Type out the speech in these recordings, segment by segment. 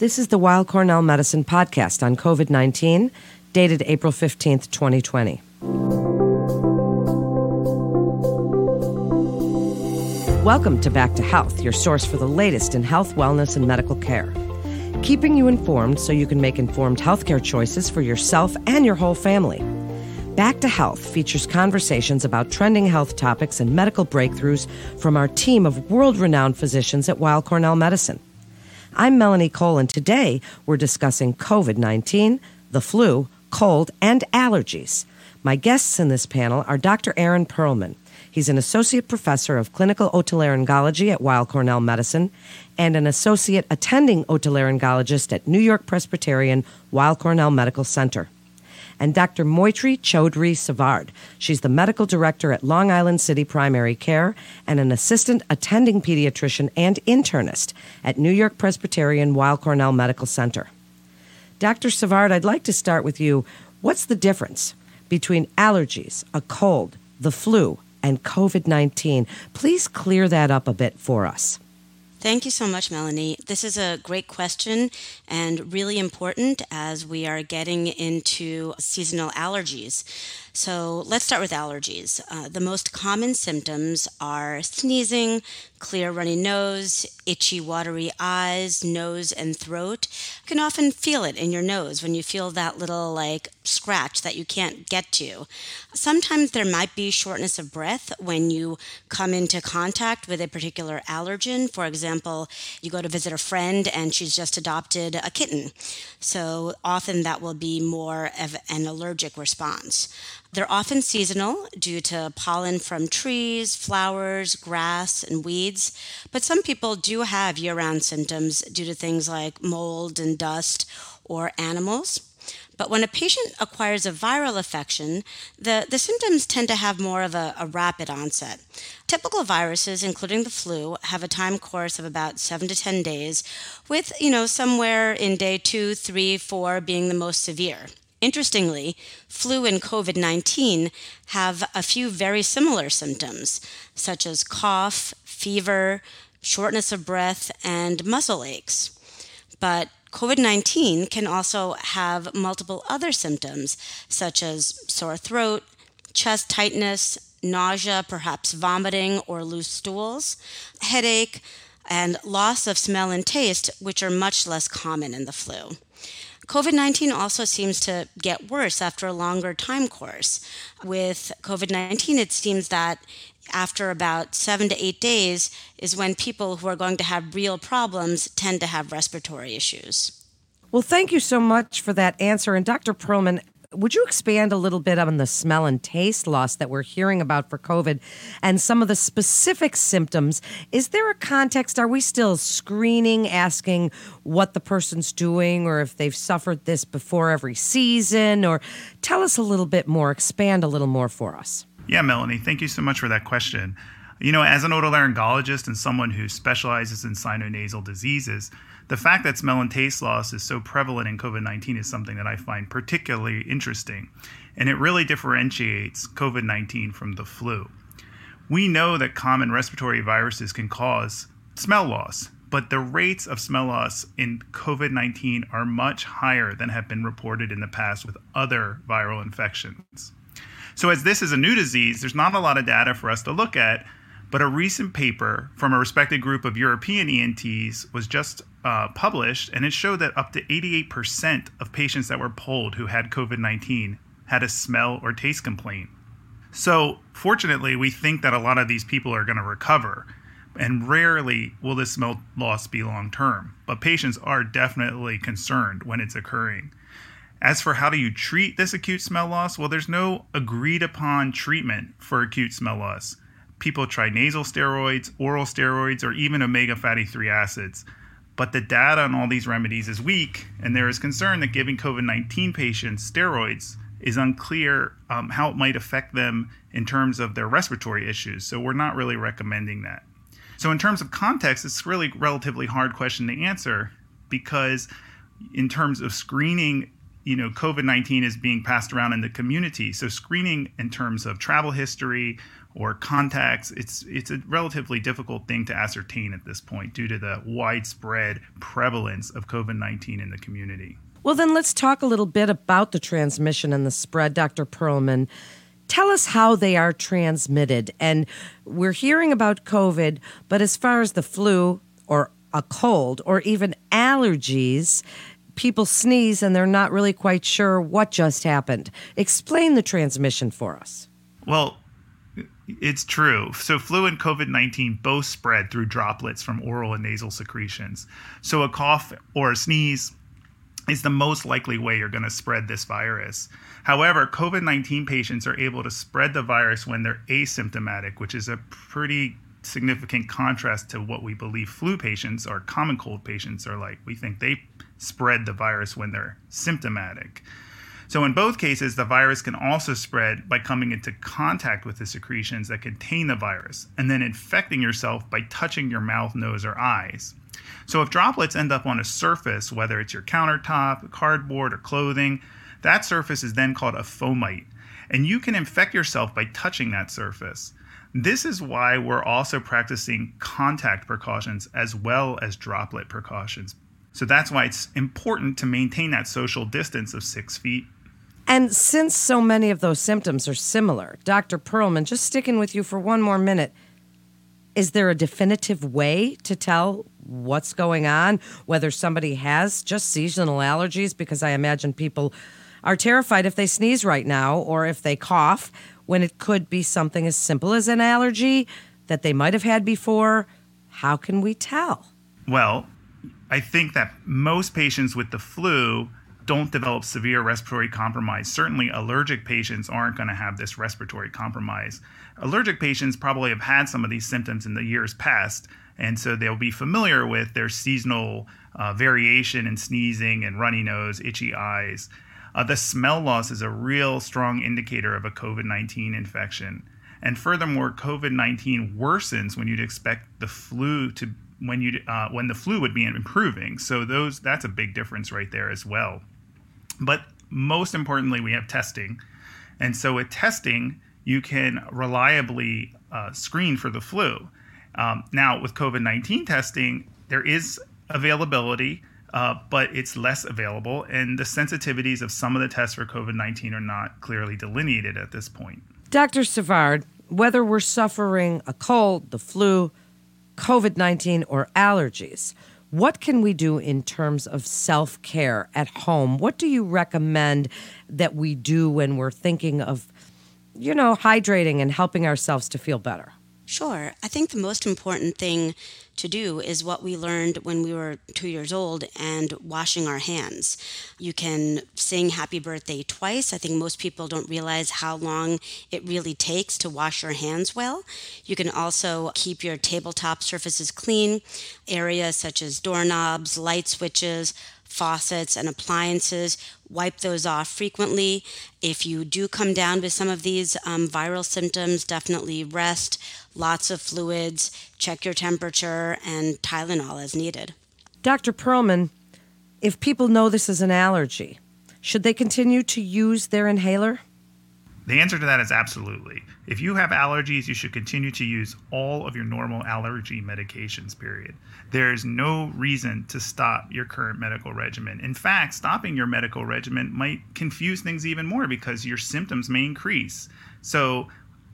This is the Weill Cornell Medicine podcast on COVID 19, dated April 15th, 2020. Welcome to Back to Health, your source for the latest in health, wellness, and medical care. Keeping you informed so you can make informed healthcare choices for yourself and your whole family. Back to Health features conversations about trending health topics and medical breakthroughs from our team of world renowned physicians at Weill Cornell Medicine. I'm Melanie Cole, and today we're discussing COVID 19, the flu, cold, and allergies. My guests in this panel are Dr. Aaron Pearlman. He's an associate professor of clinical otolaryngology at Weill Cornell Medicine and an associate attending otolaryngologist at New York Presbyterian Weill Cornell Medical Center and Dr. Moitri Chaudhry Savard. She's the medical director at Long Island City Primary Care and an assistant attending pediatrician and internist at New York Presbyterian Weill Cornell Medical Center. Dr. Savard, I'd like to start with you. What's the difference between allergies, a cold, the flu, and COVID 19? Please clear that up a bit for us. Thank you so much, Melanie. This is a great question and really important as we are getting into seasonal allergies. So let's start with allergies. Uh, the most common symptoms are sneezing, clear runny nose, itchy watery eyes, nose and throat. You can often feel it in your nose when you feel that little like scratch that you can't get to. Sometimes there might be shortness of breath when you come into contact with a particular allergen. For example, you go to visit a friend and she's just adopted a kitten. So often that will be more of an allergic response. They're often seasonal due to pollen from trees, flowers, grass, and weeds, but some people do have year round symptoms due to things like mold and dust or animals. But when a patient acquires a viral infection, the, the symptoms tend to have more of a, a rapid onset. Typical viruses, including the flu, have a time course of about seven to 10 days, with, you know, somewhere in day two, three, four being the most severe. Interestingly, flu and COVID 19 have a few very similar symptoms, such as cough, fever, shortness of breath, and muscle aches. But COVID 19 can also have multiple other symptoms, such as sore throat, chest tightness, nausea, perhaps vomiting or loose stools, headache, and loss of smell and taste, which are much less common in the flu. COVID 19 also seems to get worse after a longer time course. With COVID 19, it seems that after about seven to eight days is when people who are going to have real problems tend to have respiratory issues. Well, thank you so much for that answer. And Dr. Pearlman, would you expand a little bit on the smell and taste loss that we're hearing about for COVID and some of the specific symptoms? Is there a context? Are we still screening, asking what the person's doing or if they've suffered this before every season? Or tell us a little bit more, expand a little more for us. Yeah, Melanie, thank you so much for that question. You know, as an otolaryngologist and someone who specializes in sinonasal diseases, the fact that smell and taste loss is so prevalent in COVID 19 is something that I find particularly interesting. And it really differentiates COVID 19 from the flu. We know that common respiratory viruses can cause smell loss, but the rates of smell loss in COVID 19 are much higher than have been reported in the past with other viral infections. So, as this is a new disease, there's not a lot of data for us to look at but a recent paper from a respected group of European ENTs was just uh, published, and it showed that up to 88% of patients that were polled who had COVID 19 had a smell or taste complaint. So, fortunately, we think that a lot of these people are going to recover, and rarely will this smell loss be long term. But patients are definitely concerned when it's occurring. As for how do you treat this acute smell loss, well, there's no agreed upon treatment for acute smell loss people try nasal steroids, oral steroids, or even omega fatty 3 acids. But the data on all these remedies is weak, and there is concern that giving COVID 19 patients steroids is unclear um, how it might affect them in terms of their respiratory issues. So we're not really recommending that. So, in terms of context, it's really relatively hard question to answer because, in terms of screening you know covid-19 is being passed around in the community so screening in terms of travel history or contacts, it's it's a relatively difficult thing to ascertain at this point due to the widespread prevalence of COVID-19 in the community. Well, then let's talk a little bit about the transmission and the spread, Dr. Pearlman. Tell us how they are transmitted. And we're hearing about COVID, but as far as the flu or a cold or even allergies, people sneeze and they're not really quite sure what just happened. Explain the transmission for us. Well, it's true. So, flu and COVID 19 both spread through droplets from oral and nasal secretions. So, a cough or a sneeze is the most likely way you're going to spread this virus. However, COVID 19 patients are able to spread the virus when they're asymptomatic, which is a pretty significant contrast to what we believe flu patients or common cold patients are like. We think they spread the virus when they're symptomatic. So, in both cases, the virus can also spread by coming into contact with the secretions that contain the virus and then infecting yourself by touching your mouth, nose, or eyes. So, if droplets end up on a surface, whether it's your countertop, cardboard, or clothing, that surface is then called a fomite. And you can infect yourself by touching that surface. This is why we're also practicing contact precautions as well as droplet precautions. So that's why it's important to maintain that social distance of six feet. And since so many of those symptoms are similar, Dr. Pearlman, just sticking with you for one more minute, is there a definitive way to tell what's going on, whether somebody has just seasonal allergies? Because I imagine people are terrified if they sneeze right now or if they cough when it could be something as simple as an allergy that they might have had before. How can we tell? Well, I think that most patients with the flu don't develop severe respiratory compromise. Certainly, allergic patients aren't going to have this respiratory compromise. Allergic patients probably have had some of these symptoms in the years past, and so they'll be familiar with their seasonal uh, variation in sneezing and runny nose, itchy eyes. Uh, the smell loss is a real strong indicator of a COVID 19 infection. And furthermore, COVID 19 worsens when you'd expect the flu to when you uh, when the flu would be improving. So those that's a big difference right there as well. But most importantly, we have testing, and so with testing, you can reliably uh, screen for the flu. Um, now with COVID nineteen testing, there is availability uh, but it's less available, and the sensitivities of some of the tests for COVID 19 are not clearly delineated at this point. Dr. Savard, whether we're suffering a cold, the flu, COVID 19, or allergies, what can we do in terms of self care at home? What do you recommend that we do when we're thinking of, you know, hydrating and helping ourselves to feel better? Sure. I think the most important thing to do is what we learned when we were two years old and washing our hands. You can sing happy birthday twice. I think most people don't realize how long it really takes to wash your hands well. You can also keep your tabletop surfaces clean. Areas such as doorknobs, light switches, faucets and appliances. Wipe those off frequently. If you do come down with some of these um, viral symptoms, definitely rest, lots of fluids, check your temperature, and Tylenol as needed. Dr. Pearlman, if people know this is an allergy, should they continue to use their inhaler? The answer to that is absolutely. If you have allergies, you should continue to use all of your normal allergy medications, period. There's no reason to stop your current medical regimen. In fact, stopping your medical regimen might confuse things even more because your symptoms may increase. So,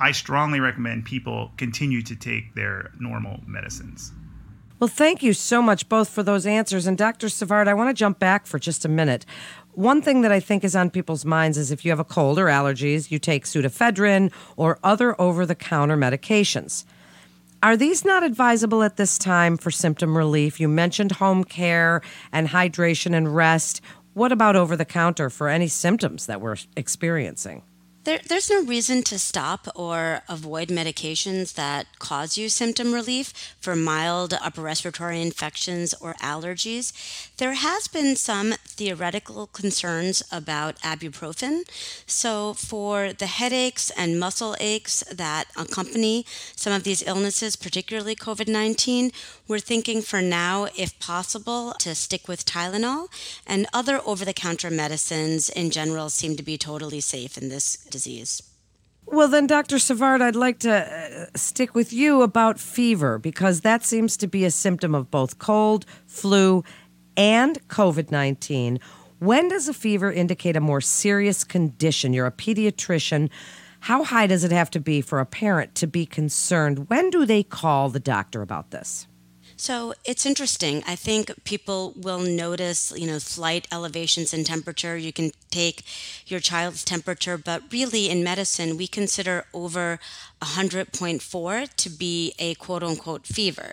I strongly recommend people continue to take their normal medicines. Well, thank you so much both for those answers. And Dr. Savard, I want to jump back for just a minute. One thing that I think is on people's minds is if you have a cold or allergies, you take pseudoephedrine or other over the counter medications. Are these not advisable at this time for symptom relief? You mentioned home care and hydration and rest. What about over the counter for any symptoms that we're experiencing? There, there's no reason to stop or avoid medications that cause you symptom relief for mild upper respiratory infections or allergies. There has been some theoretical concerns about ibuprofen. So, for the headaches and muscle aches that accompany some of these illnesses, particularly COVID 19, we're thinking for now, if possible, to stick with Tylenol. And other over the counter medicines in general seem to be totally safe in this disease. Well, then, Dr. Savard, I'd like to uh, stick with you about fever because that seems to be a symptom of both cold, flu, and COVID 19. When does a fever indicate a more serious condition? You're a pediatrician. How high does it have to be for a parent to be concerned? When do they call the doctor about this? So it's interesting. I think people will notice, you know, slight elevations in temperature. You can take your child's temperature, but really in medicine, we consider over 100.4 to be a quote unquote fever.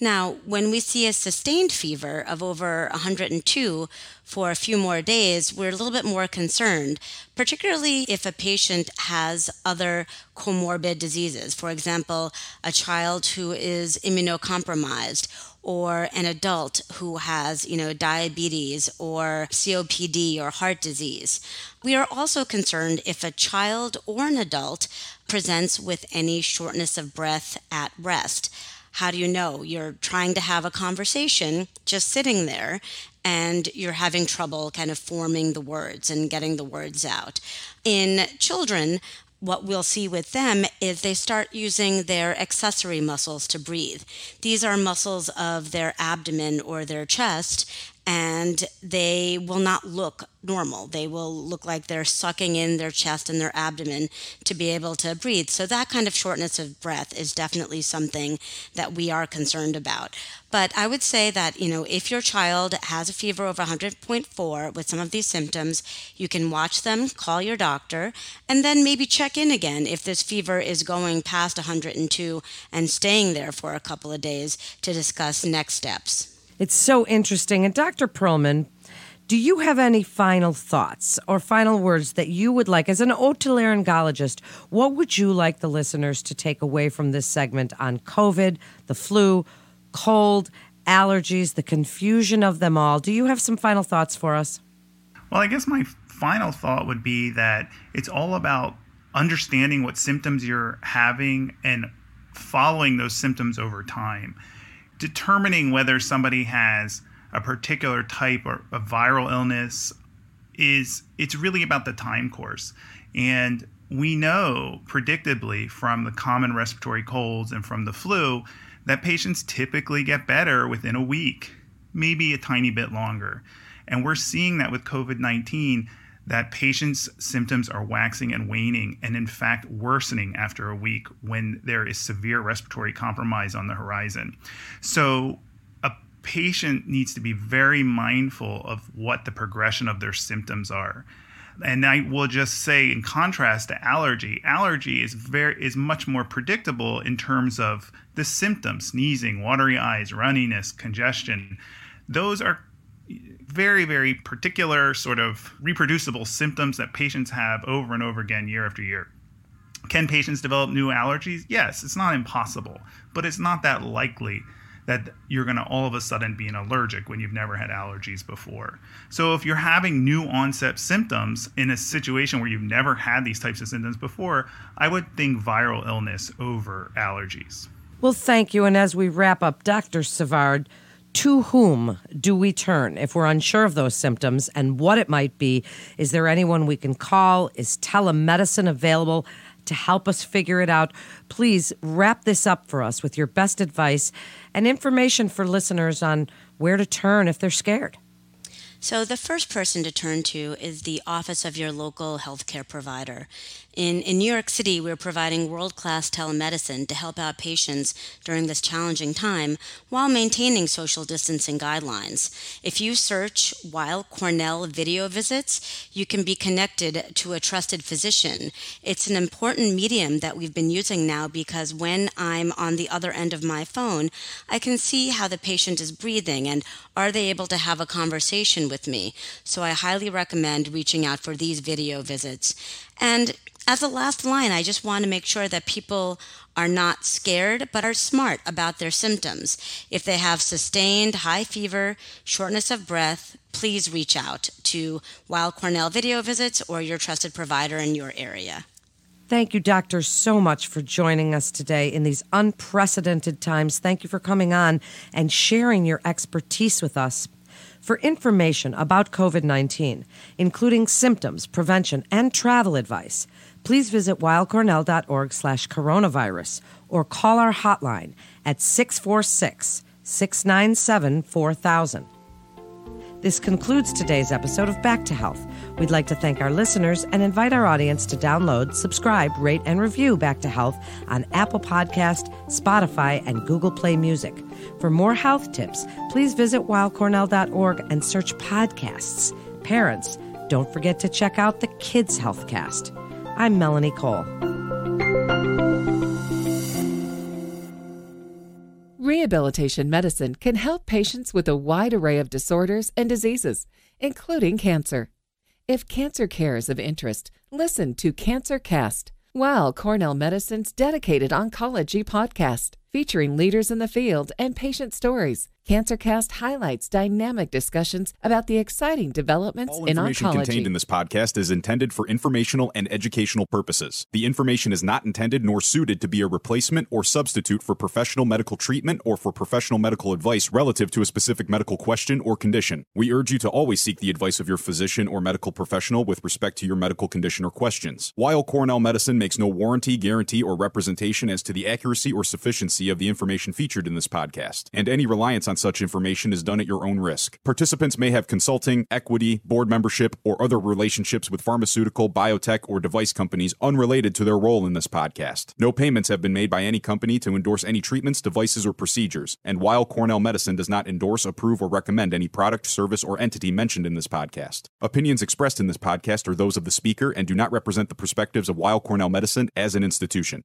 Now, when we see a sustained fever of over 102 for a few more days, we're a little bit more concerned, particularly if a patient has other comorbid diseases. For example, a child who is immunocompromised or an adult who has, you know, diabetes or COPD or heart disease. We are also concerned if a child or an adult presents with any shortness of breath at rest. How do you know? You're trying to have a conversation just sitting there and you're having trouble kind of forming the words and getting the words out. In children, what we'll see with them is they start using their accessory muscles to breathe. These are muscles of their abdomen or their chest, and they will not look normal. They will look like they're sucking in their chest and their abdomen to be able to breathe. So, that kind of shortness of breath is definitely something that we are concerned about. But I would say that, you know, if your child has a fever over 100.4 with some of these symptoms, you can watch them, call your doctor, and then maybe check in again if this fever is going past 102 and staying there for a couple of days to discuss next steps. It's so interesting. And Dr. Pearlman, do you have any final thoughts or final words that you would like, as an otolaryngologist, what would you like the listeners to take away from this segment on COVID, the flu, cold, allergies, the confusion of them all? Do you have some final thoughts for us? Well, I guess my final thought would be that it's all about understanding what symptoms you're having and following those symptoms over time determining whether somebody has a particular type or a viral illness is it's really about the time course. And we know predictably from the common respiratory colds and from the flu that patients typically get better within a week maybe a tiny bit longer. And we're seeing that with covid-19 that patients' symptoms are waxing and waning, and in fact, worsening after a week when there is severe respiratory compromise on the horizon. So, a patient needs to be very mindful of what the progression of their symptoms are. And I will just say, in contrast to allergy, allergy is very is much more predictable in terms of the symptoms: sneezing, watery eyes, runniness, congestion. Those are very, very particular, sort of reproducible symptoms that patients have over and over again, year after year. Can patients develop new allergies? Yes, it's not impossible, but it's not that likely that you're going to all of a sudden be an allergic when you've never had allergies before. So if you're having new onset symptoms in a situation where you've never had these types of symptoms before, I would think viral illness over allergies. Well, thank you. And as we wrap up, Dr. Savard, to whom do we turn if we're unsure of those symptoms and what it might be? Is there anyone we can call? Is telemedicine available to help us figure it out? Please wrap this up for us with your best advice and information for listeners on where to turn if they're scared. So, the first person to turn to is the office of your local healthcare provider. In, in New York City, we're providing world class telemedicine to help out patients during this challenging time while maintaining social distancing guidelines. If you search Weill Cornell video visits, you can be connected to a trusted physician. It's an important medium that we've been using now because when I'm on the other end of my phone, I can see how the patient is breathing and are they able to have a conversation with me. So I highly recommend reaching out for these video visits. And as a last line, I just want to make sure that people are not scared but are smart about their symptoms. If they have sustained high fever, shortness of breath, please reach out to Weill Cornell Video Visits or your trusted provider in your area. Thank you, doctor, so much for joining us today in these unprecedented times. Thank you for coming on and sharing your expertise with us. For information about COVID 19, including symptoms, prevention, and travel advice, please visit weillcornell.org slash coronavirus or call our hotline at 646 697 4000. This concludes today's episode of Back to Health. We'd like to thank our listeners and invite our audience to download, subscribe, rate, and review Back to Health on Apple Podcast, Spotify, and Google Play Music. For more health tips, please visit weillcornell.org and search podcasts. Parents, don't forget to check out the Kids Healthcast. I'm Melanie Cole. Rehabilitation medicine can help patients with a wide array of disorders and diseases, including cancer. If cancer care is of interest, listen to Cancer Cast, Weill Cornell Medicine's dedicated oncology podcast, featuring leaders in the field and patient stories. CancerCast highlights dynamic discussions about the exciting developments All in oncology. information contained in this podcast is intended for informational and educational purposes. The information is not intended nor suited to be a replacement or substitute for professional medical treatment or for professional medical advice relative to a specific medical question or condition. We urge you to always seek the advice of your physician or medical professional with respect to your medical condition or questions. Weill Cornell Medicine makes no warranty, guarantee, or representation as to the accuracy or sufficiency of the information featured in this podcast, and any reliance on such information is done at your own risk. Participants may have consulting, equity, board membership, or other relationships with pharmaceutical, biotech, or device companies unrelated to their role in this podcast. No payments have been made by any company to endorse any treatments, devices, or procedures, and Weill Cornell Medicine does not endorse, approve, or recommend any product, service, or entity mentioned in this podcast, opinions expressed in this podcast are those of the speaker and do not represent the perspectives of Weill Cornell Medicine as an institution.